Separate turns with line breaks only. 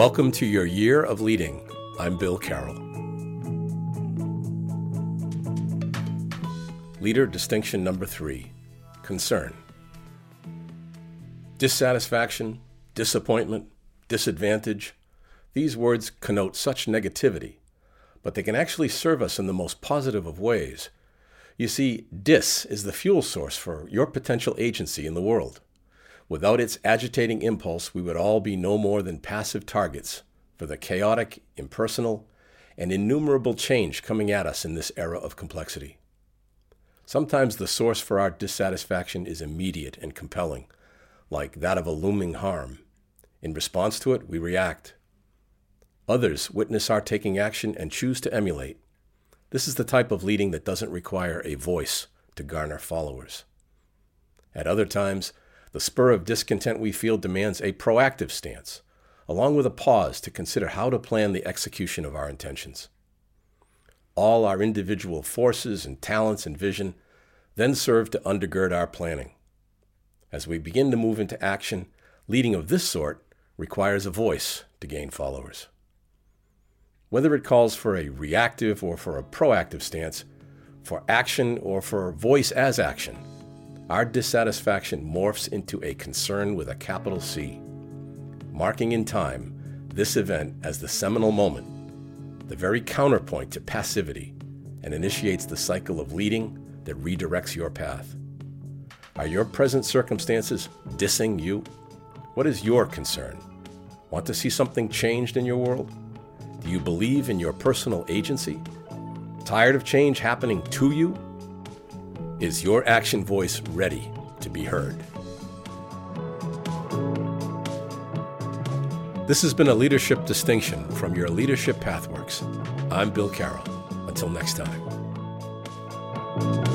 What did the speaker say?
Welcome to your year of leading. I'm Bill Carroll. Leader distinction number three concern. Dissatisfaction, disappointment, disadvantage, these words connote such negativity, but they can actually serve us in the most positive of ways. You see, dis is the fuel source for your potential agency in the world. Without its agitating impulse, we would all be no more than passive targets for the chaotic, impersonal, and innumerable change coming at us in this era of complexity. Sometimes the source for our dissatisfaction is immediate and compelling, like that of a looming harm. In response to it, we react. Others witness our taking action and choose to emulate. This is the type of leading that doesn't require a voice to garner followers. At other times, the spur of discontent we feel demands a proactive stance, along with a pause to consider how to plan the execution of our intentions. All our individual forces and talents and vision then serve to undergird our planning. As we begin to move into action, leading of this sort requires a voice to gain followers. Whether it calls for a reactive or for a proactive stance, for action or for voice as action, our dissatisfaction morphs into a concern with a capital C, marking in time this event as the seminal moment, the very counterpoint to passivity, and initiates the cycle of leading that redirects your path. Are your present circumstances dissing you? What is your concern? Want to see something changed in your world? Do you believe in your personal agency? Tired of change happening to you? Is your action voice ready to be heard? This has been a leadership distinction from your Leadership Pathworks. I'm Bill Carroll. Until next time.